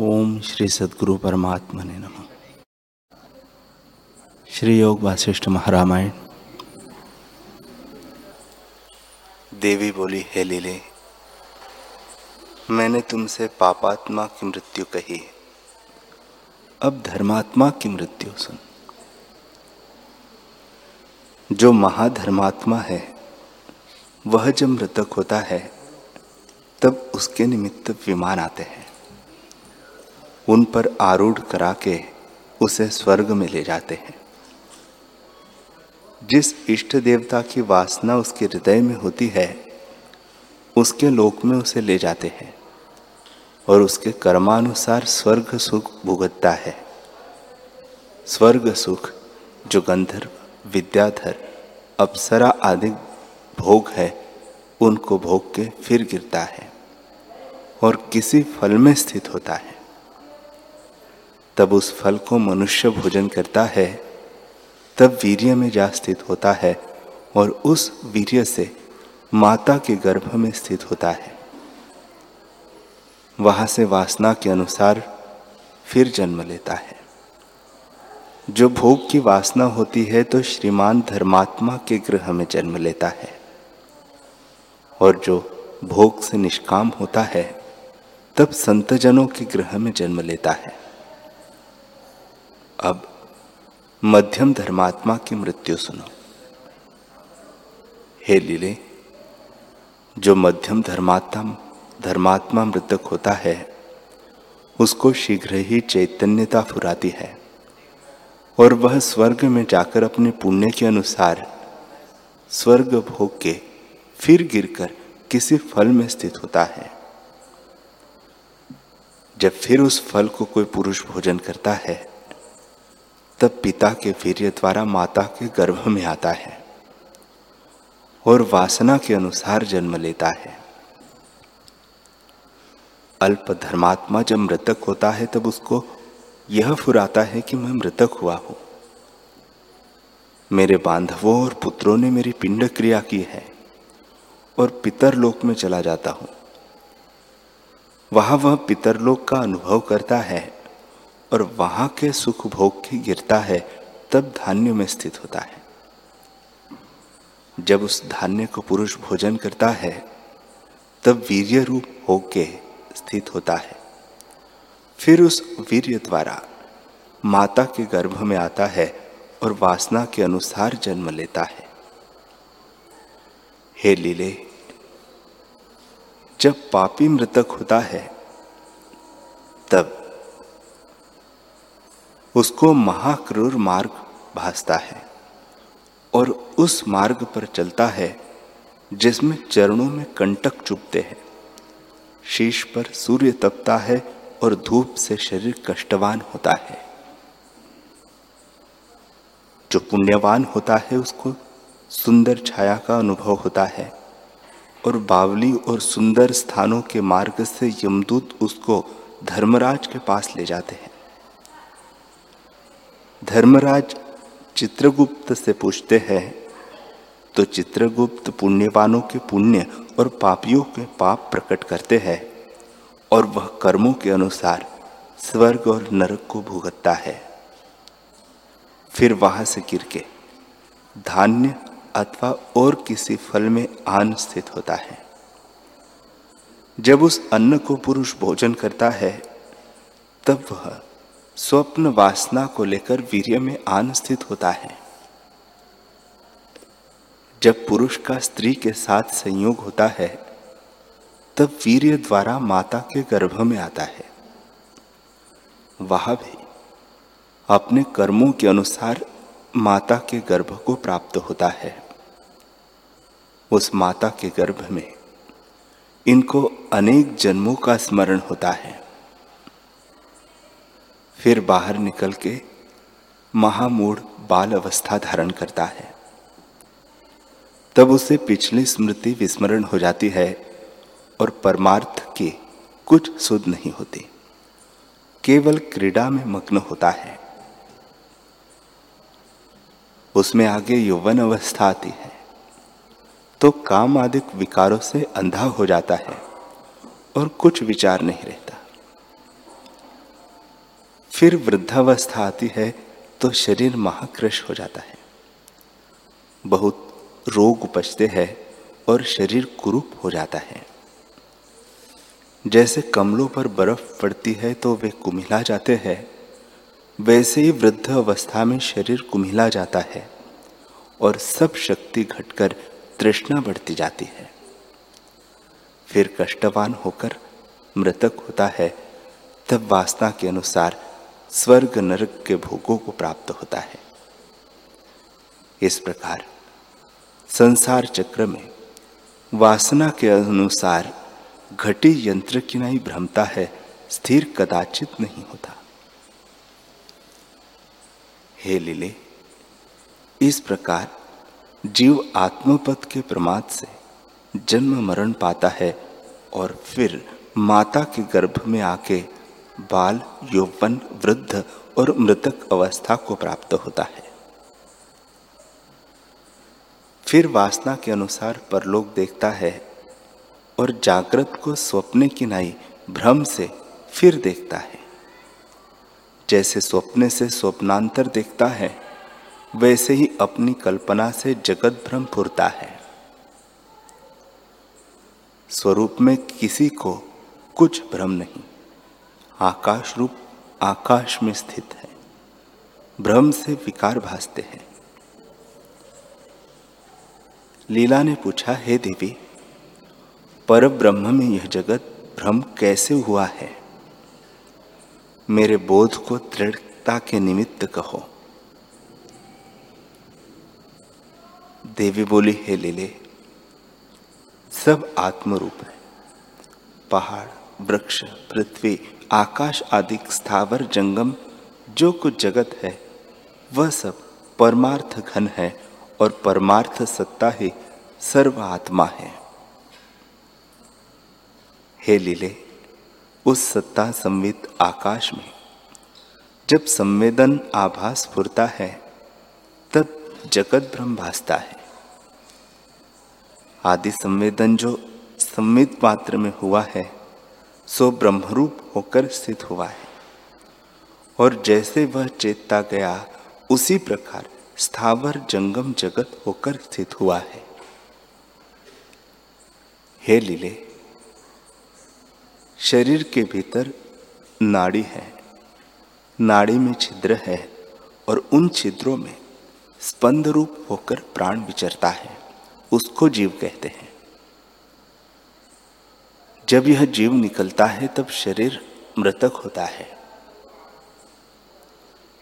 ओम श्री सदगुरु परमात्मा ने नम। श्री योग वासिष्ठ महारामायण। देवी बोली, हे लीले, मैंने तुमसे पापात्मा की मृत्यु कही है। अब धर्मात्मा की मृत्यु सुन। जो महाधर्मात्मा है, वह जब मृतक होता है, तब उसके निमित्त विमान आते हैं। उन पर आरूढ़ करा के उसे स्वर्ग में ले जाते हैं। जिस इष्ट देवता की वासना उसके हृदय में होती है, उसके लोक में उसे ले जाते हैं और उसके कर्मानुसार स्वर्ग सुख भुगतता है। स्वर्ग सुख जो गंधर्व, विद्याधर, अप्सरा आदि भोग है, उनको भोग के फिर गिरता है और किसी फल में स्थित होता है। तब उस फल को मनुष्य भोजन करता है, तब वीर्य में जा स्थित होता है और उस वीर्य से माता के गर्भ में स्थित होता है। वहाँ से वासना के अनुसार फिर जन्म लेता है। जो भोग की वासना होती है तो श्रीमान धर्मात्मा के ग्रह में जन्म लेता है और जो भोग से निष्काम होता है, तब संतजनों के ग्रह में जन्म लेता है। अब मध्यम धर्मात्मा की मृत्यु सुनो। हे लीले, जो मध्यम धर्मात्मा धर्मात्मा मृतक होता है, उसको शीघ्र ही चैतन्यता फुराती है और वह स्वर्ग में जाकर अपने पुण्य के अनुसार स्वर्ग भोग के फिर गिरकर किसी फल में स्थित होता है। जब फिर उस फल को कोई पुरुष भोजन करता है तब पिता के वीर्य द्वारा माता के गर्भ में आता है और वासना के अनुसार जन्म लेता है। अल्प धर्मात्मा जब मृतक होता है, तब उसको यह फुराता है कि मैं मृतक हुआ हूँ। मेरे बांधवों और पुत्रों ने मेरी पिंड क्रिया की है और पितरलोक में चला जाता हूँ। वहाँ वह पितरलोक का अनुभव करता है। और वहाँ के सुख भोग के गिरता है, तब धान्य में स्थित होता है। जब उस धान्य को पुरुष भोजन करता है, तब वीर्य रूप होके स्थित होता है। फिर उस वीर्य द्वारा माता के गर्भ में आता है और वासना के अनुसार जन्म लेता है। हे लीले, जब पापी मृतक होता है, तब उसको महाक्रूर मार्ग भासता है और उस मार्ग पर चलता है जिसमें चरणों में कंटक चुपते हैं। शीश पर सूर्य तपता है और धूप से शरीर कष्टवान होता है। जो पुण्यवान होता है उसको सुंदर छाया का अनुभव होता है और बावली और सुंदर स्थानों के मार्ग से यमदूत उसको धर्मराज के पास ले जाते हैं। धर्मराज चित्रगुप्त से पूछते हैं तो चित्रगुप्त पुण्यवानों के पुण्य और पापियों के पाप प्रकट करते हैं और वह कर्मों के अनुसार स्वर्ग और नरक को भुगतता है। फिर वहाँ से गिर के धान्य अथवा और किसी फल में आन स्थित होता है। जब उस अन्न को पुरुष भोजन करता है, तब वह स्वप्न वासना को लेकर वीर्य में आन स्थित होता है। जब पुरुष का स्त्री के साथ संयोग होता है, तब वीर्य द्वारा माता के गर्भ में आता है। वह भी अपने कर्मों के अनुसार माता के गर्भ को प्राप्त होता है। उस माता के गर्भ में इनको अनेक जन्मों का स्मरण होता है। फिर बाहर निकल के महामूढ़ बाल अवस्था धारण करता है। तब उसे पिछली स्मृति विस्मरण हो जाती है और परमार्थ की कुछ सुध नहीं होती। केवल क्रीड़ा में मग्न होता है। उसमें आगे यौवन अवस्था आती है। तो काम आदि विकारों से अंधा हो जाता है और कुछ विचार नहीं रहता। फिर वृद्धावस्था आती है तो शरीर महाकृश हो जाता है। बहुत रोग उपजते हैं और शरीर कुरूप हो जाता है। जैसे कमलों पर बर्फ़ पड़ती है तो वे कुमिला जाते हैं। वैसे ही वृद्ध अवस्था में शरीर कुमिला जाता है और सब शक्ति घटकर तृष्णा बढ़ती जाती है। फिर कष्टवान होकर मृतक होता है, तब वासना के अनुसार स्वर्ग नरक के भोगों को प्राप्त होता है। इस प्रकार संसार चक्र में वासना के अनुसार घटी यंत्र की नहीं भ्रमता है, स्थिर कदाचित नहीं होता। हे लीले, इस प्रकार जीव आत्मपद के प्रमाद से जन्म मरण पाता है और फिर माता के गर्भ में आके बाल, यौवन, वृद्ध और मृतक अवस्था को प्राप्त होता है। फिर वासना के अनुसार परलोक देखता है और जागृत को स्वप्न की नाई भ्रम से फिर देखता है। जैसे स्वप्ने से स्वप्नांतर देखता है, वैसे ही अपनी कल्पना से जगत भ्रम फुरता है। स्वरूप में किसी को कुछ भ्रम नहीं। आकाश रूप आकाश में स्थित है। भ्रम से विकार भासते हैं। लीला ने पूछा, हे देवी पर ब्रह्म में यह जगत भ्रम कैसे हुआ है? मेरे बोध को दृढ़ता के निमित्त कहो। देवी बोली, हे लीले, सब आत्मरूप है। पहाड़, वृक्ष, पृथ्वी आकाश आदि स्थावर जंगम, जो कुछ जगत है, वह सब परमार्थ घन है और परमार्थ सत्ता ही सर्व आत्मा है। हे लीले, उस सत्ता संवित आकाश में, जब संवेदन आभास फुरता है, तब जगत भ्रम भासता है। आदि संवेदन जो संवित मात्र में हुआ है सो ब्रह्मरूप होकर स्थित हुआ है। और जैसे वह चेतता गया, उसी प्रकार स्थावर जंगम जगत होकर स्थित हुआ है। हे लीले, शरीर के भीतर नाड़ी है। नाड़ी में छिद्र है और उन छिद्रों में स्पंद रूप होकर प्राण विचरता है। उसको जीव कहते हैं। जब यह जीव निकलता है, तब शरीर मृतक होता है।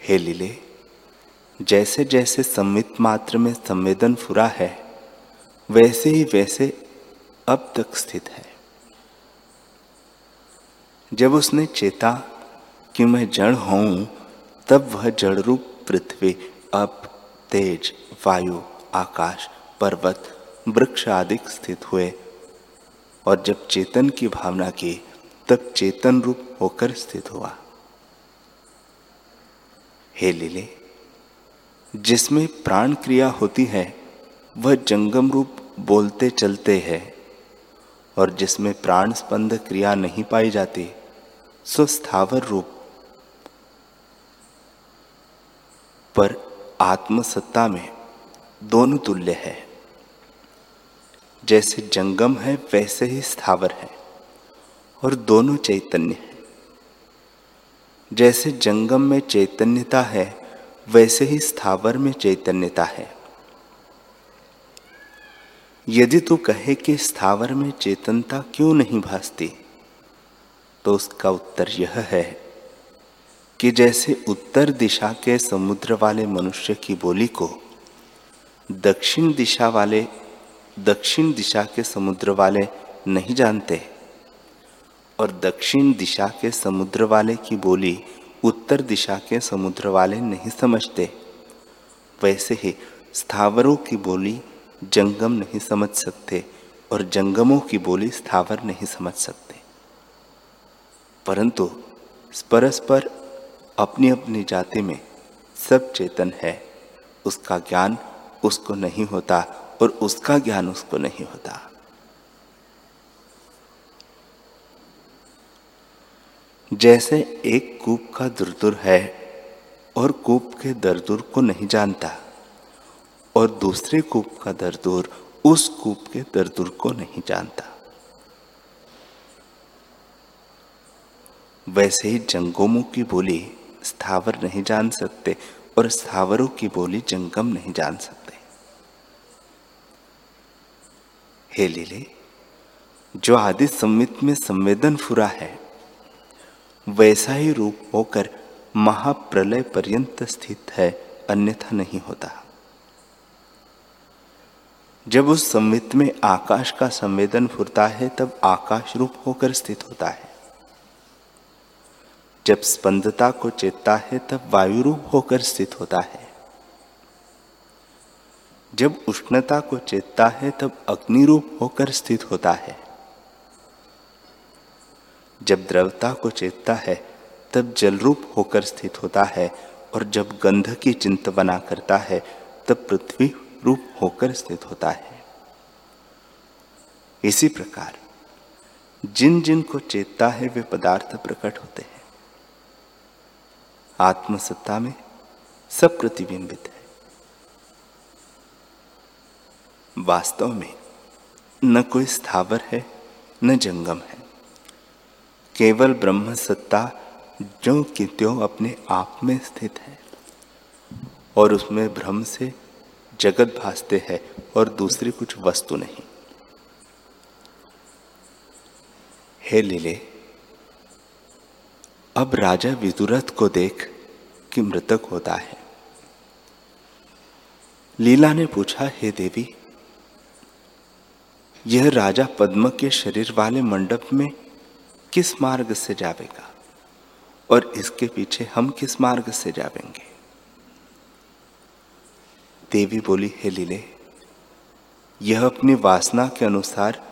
हे लीले जैसे जैसे सम्मित मात्र में संवेदन फुरा है, वैसे ही वैसे अब तक स्थित है। जब उसने चेता कि मैं जड़ हूँ, तब वह जड़ रूप पृथ्वी, अप, तेज, वायु, आकाश, पर्वत, वृक्ष आदि स्थित हुए। और जब चेतन की भावना की, तब चेतन रूप होकर स्थित हुआ। हे लीले, जिसमें प्राण क्रिया होती है, वह जंगम रूप बोलते चलते हैं, और जिसमें प्राण स्पंद क्रिया नहीं पाई जाती, सो स्थावर रूप। पर आत्मसत्ता में दोनों तुल्य है। जैसे जंगम है, वैसे ही स्थावर है, और दोनों चैतन्य है। जैसे जंगम में चैतन्यता है, वैसे ही स्थावर में चैतन्यता है। यदि तू कहे कि स्थावर में चेतनता क्यों नहीं भासती तो उसका उत्तर यह है कि जैसे उत्तर दिशा के समुद्र वाले मनुष्य की बोली को दक्षिण दिशा वाले दक्षिण दिशा के समुद्र वाले नहीं जानते। और दक्षिण दिशा के समुद्र वाले की बोली उत्तर दिशा के समुद्र वाले नहीं समझते। वैसे ही स्थावरों की बोली जंगम नहीं समझ सकते और जंगमों की बोली स्थावर नहीं समझ सकते। परंतु परस्पर अपनी अपनी जाति में सब चेतन है, उसका ज्ञान उसको नहीं होता और उसका ज्ञान उसको नहीं होता। जैसे एक कूप का दुरदुर है और कूप के दरदुर को नहीं जानता, और दूसरे कूप का दरदुर उस कूप के दरदुर को नहीं जानता। वैसे ही जंगमों की बोली स्थावर नहीं जान सकते, और स्थावरों की बोली जंगम नहीं जान सकते। हे लीले, जो आदि संवित में संवेदन फुरा है, वैसा ही रूप होकर महाप्रलय पर्यंत स्थित है, अन्यथा नहीं होता। जब उस संवित में आकाश का संवेदन फुरता है, तब आकाश रूप होकर स्थित होता है। जब स्पंदता को चेतता है, तब वायु रूप होकर स्थित होता है। जब उष्णता को चेतता है, तब अग्नि रूप होकर स्थित होता है। जब द्रवता को चेतता है, तब जल रूप होकर स्थित होता है, और जब गंध की चिंतवना करता है, तब पृथ्वी रूप होकर स्थित होता है। इसी प्रकार, जिन जिन को चेतता है, वे पदार्थ प्रकट होते हैं। आत्मसत्ता में सब प्रतिबिंबित है। वास्तव में न कोई स्थावर है, न जंगम है। केवल ब्रह्म सत्ता जो कि त्यों अपने आप में स्थित है और उसमें भ्रम से जगत भासते हैं और दूसरी कुछ वस्तु नहीं। हे लीले, अब राजा विदुरथ को देख कि मृतक होता है। लीला ने पूछा, हे देवी यह राजा पद्म के शरीर वाले मंडप में किस मार्ग से जावेगा? और इसके पीछे हम किस मार्ग से जावेंगे? देवी बोली, हे लीले, यह अपनी वासना के अनुसार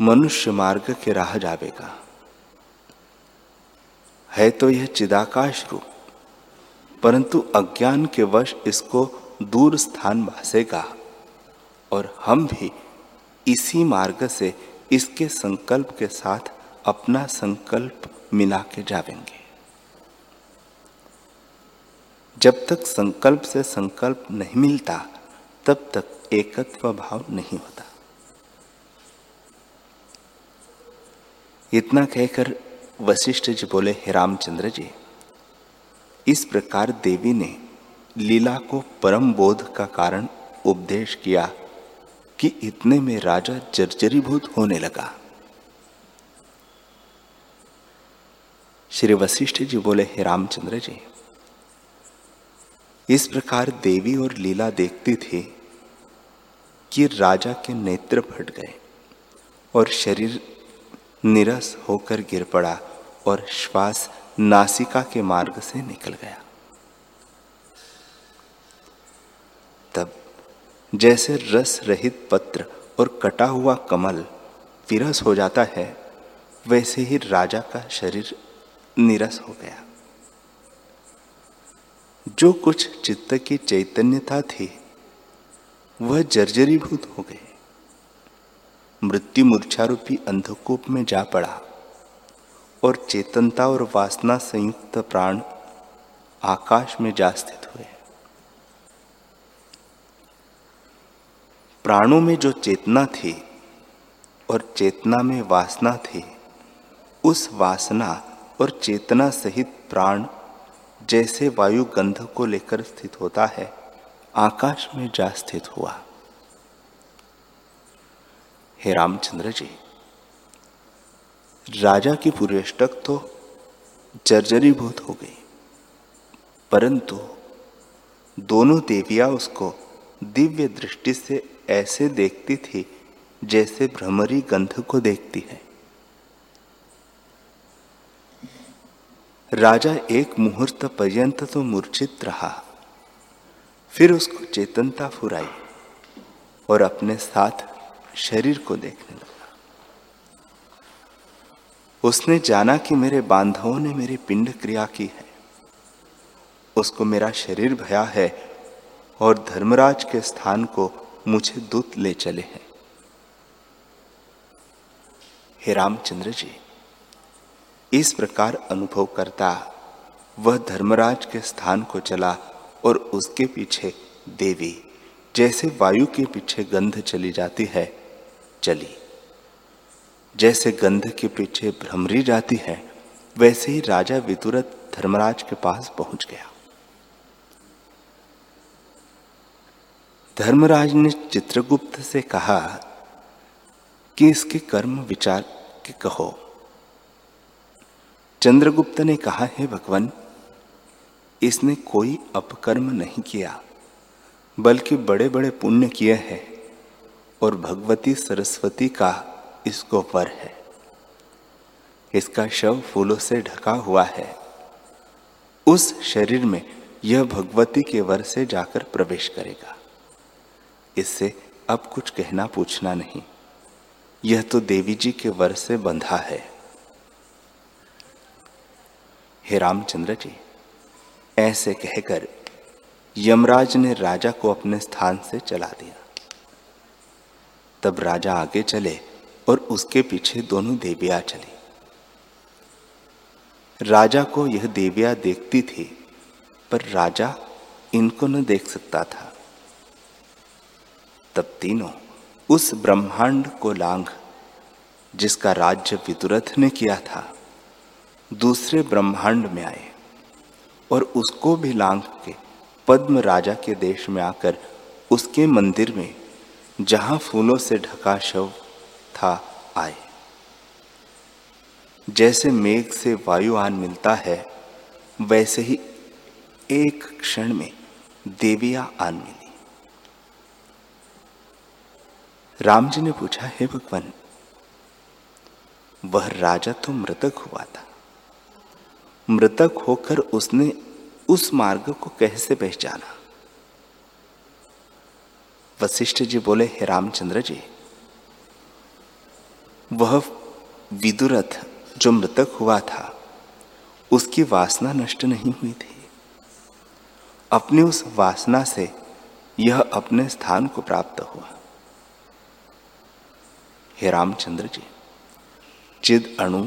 मनुष्य मार्ग के राह जावेगा। है तो यह चिदाकाश रूप, परंतु अज्ञान के वश इसको दूर स्थान भासेगा और हम भी इसी मार्ग से इसके संकल्प के साथ अपना संकल्प मिला के जावेंगे। जब तक संकल्प से संकल्प नहीं मिलता, तब तक एकत्व भाव नहीं होता। इतना कहकर वशिष्ठ जी बोले, हे रामचंद्र जी, इस प्रकार देवी ने लीला को परम बोध का कारण उपदेश किया कि इतने में राजा जर्जरीभूत होने लगा। श्री वशिष्ठ जी बोले, हे रामचंद्र जी, इस प्रकार देवी और लीला देखती थी कि राजा के नेत्र फट गए और शरीर निरस होकर गिर पड़ा और श्वास नासिका के मार्ग से निकल गया। तब जैसे रस रहित पत्र और कटा हुआ कमल विरस हो जाता है, वैसे ही राजा का शरीर निरस हो गया। जो कुछ चित्त की चैतन्यता थी, वह जर्जरीभूत हो गए मृत्यु मूर्छारूपी अंधकूप में जा पड़ा और चेतनता और वासना संयुक्त प्राण आकाश में जा स्थित हुए प्राणों में जो चेतना थी और चेतना में वासना थी, उस वासना और चेतना सहित प्राण जैसे वायु गंध को लेकर स्थित होता है, आकाश में जा स्थित हुआ। हे रामचंद्र जी, राजा की पुरेष्टक तो जर्जरीभूत हो गई, परंतु दोनों देवियाँ उसको दिव्य दृष्टि से ऐसे देखती थी जैसे भ्रमरी गंध को देखती है। राजा एक मुहूर्त पर्यंत तो मूर्छित रहा। फिर उसको चेतनता फुराई और अपने साथ शरीर को देखने लगा। उसने जाना कि मेरे बांधवों ने मेरी पिंड क्रिया की है। उसको मेरा शरीर भया है और धर्मराज के स्थान को मुझे दूत ले चले हैं। हे रामचंद्र जी, इस प्रकार अनुभव करता वह धर्मराज के स्थान को चला और उसके पीछे देवी, जैसे वायु के पीछे गंध चली जाती है, चली। जैसे गंध के पीछे भ्रमरी जाती है, वैसे ही राजा विदुरथ धर्मराज के पास पहुँच गया। धर्मराज ने चित्रगुप्त से कहा कि इसके कर्म विचार के कहो। चंद्रगुप्त ने कहा, है भगवान, इसने कोई अपकर्म नहीं किया, बल्कि बड़े बड़े पुण्य किए हैं और भगवती सरस्वती का इसको वर है। इसका शव फूलों से ढका हुआ है। उस शरीर में यह भगवती के वर से जाकर प्रवेश करेगा। इससे अब कुछ कहना पूछना नहीं। यह तो देवी जी के वर से बंधा है। हे रामचंद्र जी, ऐसे कहकर यमराज ने राजा को अपने स्थान से चला दिया। तब राजा आगे चले और उसके पीछे दोनों देवियाँ चली। राजा को यह देवियाँ देखती थी, पर राजा इनको न देख सकता था। तब तीनों उस ब्रह्मांड को लांघ, जिसका राज्य विदुरथ ने किया था, दूसरे ब्रह्मांड में आए और उसको भी लांघ के पद्म राजा के देश में आकर उसके मंदिर में, जहाँ फूलों से ढका शव था, आए। जैसे मेघ से वायु आन मिलता है, वैसे ही एक क्षण में देविया आन मिली। राम जी ने पूछा, हे भगवान, वह राजा तो मृतक हुआ था। मृतक होकर उसने उस मार्ग को कैसे पहचाना? वशिष्ठ जी बोले, हे रामचंद्र जी, वह विदुरथ जो मृतक हुआ था, उसकी वासना नष्ट नहीं हुई थी। अपनी उस वासना से यह अपने स्थान को प्राप्त हुआ। हे रामचंद्र जी चिद अणु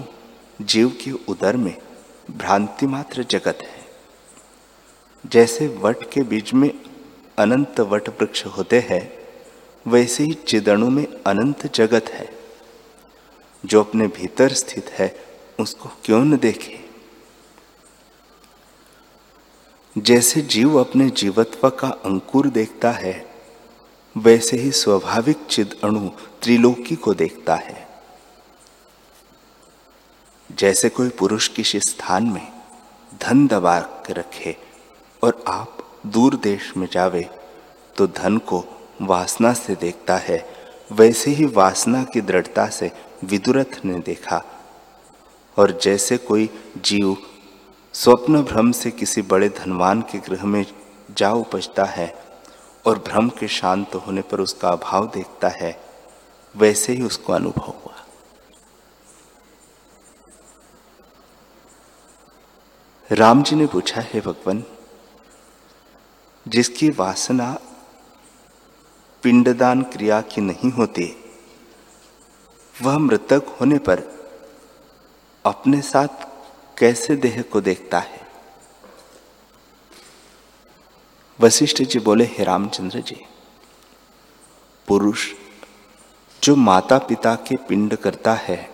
जीव के उदर में भ्रांति मात्र जगत है। जैसे वट के बीच में अनंत वट वृक्ष होते हैं, वैसे ही चिदणु में अनंत जगत है। जो अपने भीतर स्थित है, उसको क्यों न देखे? जैसे जीव अपने जीवत्व का अंकुर देखता है, वैसे ही स्वाभाविक चिद अणु त्रिलोकी को देखता है। जैसे कोई पुरुष किसी स्थान में धन दबा के रखे और आप दूर देश में जावे तो धन को वासना से देखता है। वैसे ही वासना की दृढ़ता से विदुरथ ने देखा। और जैसे कोई जीव स्वप्न भ्रम से किसी बड़े धनवान के गृह में जा उपजता है और भ्रम के शांत होने पर उसका अभाव देखता है वैसे ही उसको अनुभव हुआ। राम जी ने पूछा, है भगवान, जिसकी वासना पिंडदान क्रिया की नहीं होती, वह मृतक होने पर अपने साथ कैसे देह को देखता है? वशिष्ठ जी बोले, हे रामचंद्र जी, पुरुष जो माता पिता के पिंड करता है,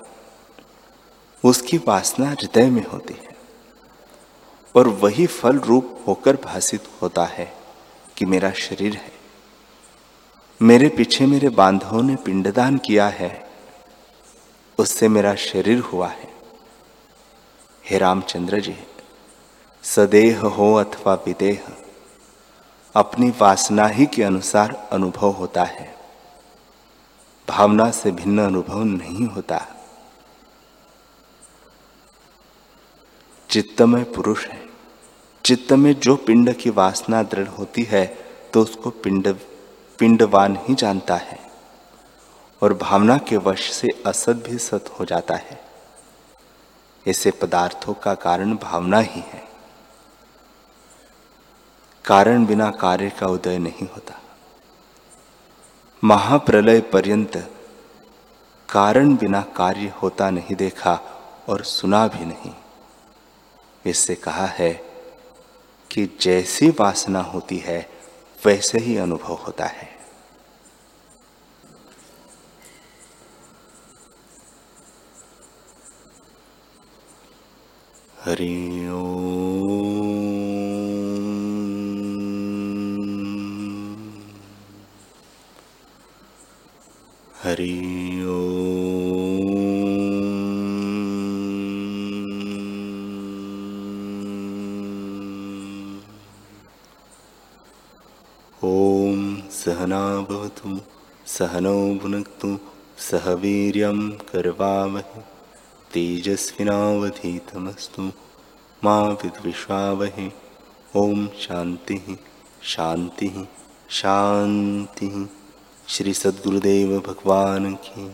उसकी वासना हृदय में होती है। और वही फल रूप होकर भाषित होता है कि मेरा शरीर है। मेरे पीछे मेरे बांधवों ने पिंडदान किया है, उससे मेरा शरीर हुआ है। हे रामचंद्र जी, सदेह हो अथवा विदेह, अपनी वासना ही के अनुसार अनुभव होता है। भावना से भिन्न अनुभव नहीं होता। चित्तमय पुरुष है। चित्त में जो पिंड की वासना दृढ़ होती है तो उसको पिंड, पिंडवान ही जानता है। और भावना के वश से असत भी सत हो जाता है। ऐसे पदार्थों का कारण भावना ही है। कारण बिना कार्य का उदय नहीं होता। महाप्रलय पर्यंत कारण बिना कार्य होता नहीं देखा और सुना भी नहीं। इससे कहा है कि जैसी वासना होती है, वैसे ही अनुभव होता है। हरि हरि ॐ सहनाभवतु सहनौ भुनक्तु, सह वीर्यं करवावहे तेजस्विनावधीतमस्तु, मा विद्विषावहे। ॐ शान्तिः शान्तिः शान्तिः। श्री सद्गुरुदेव भगवान की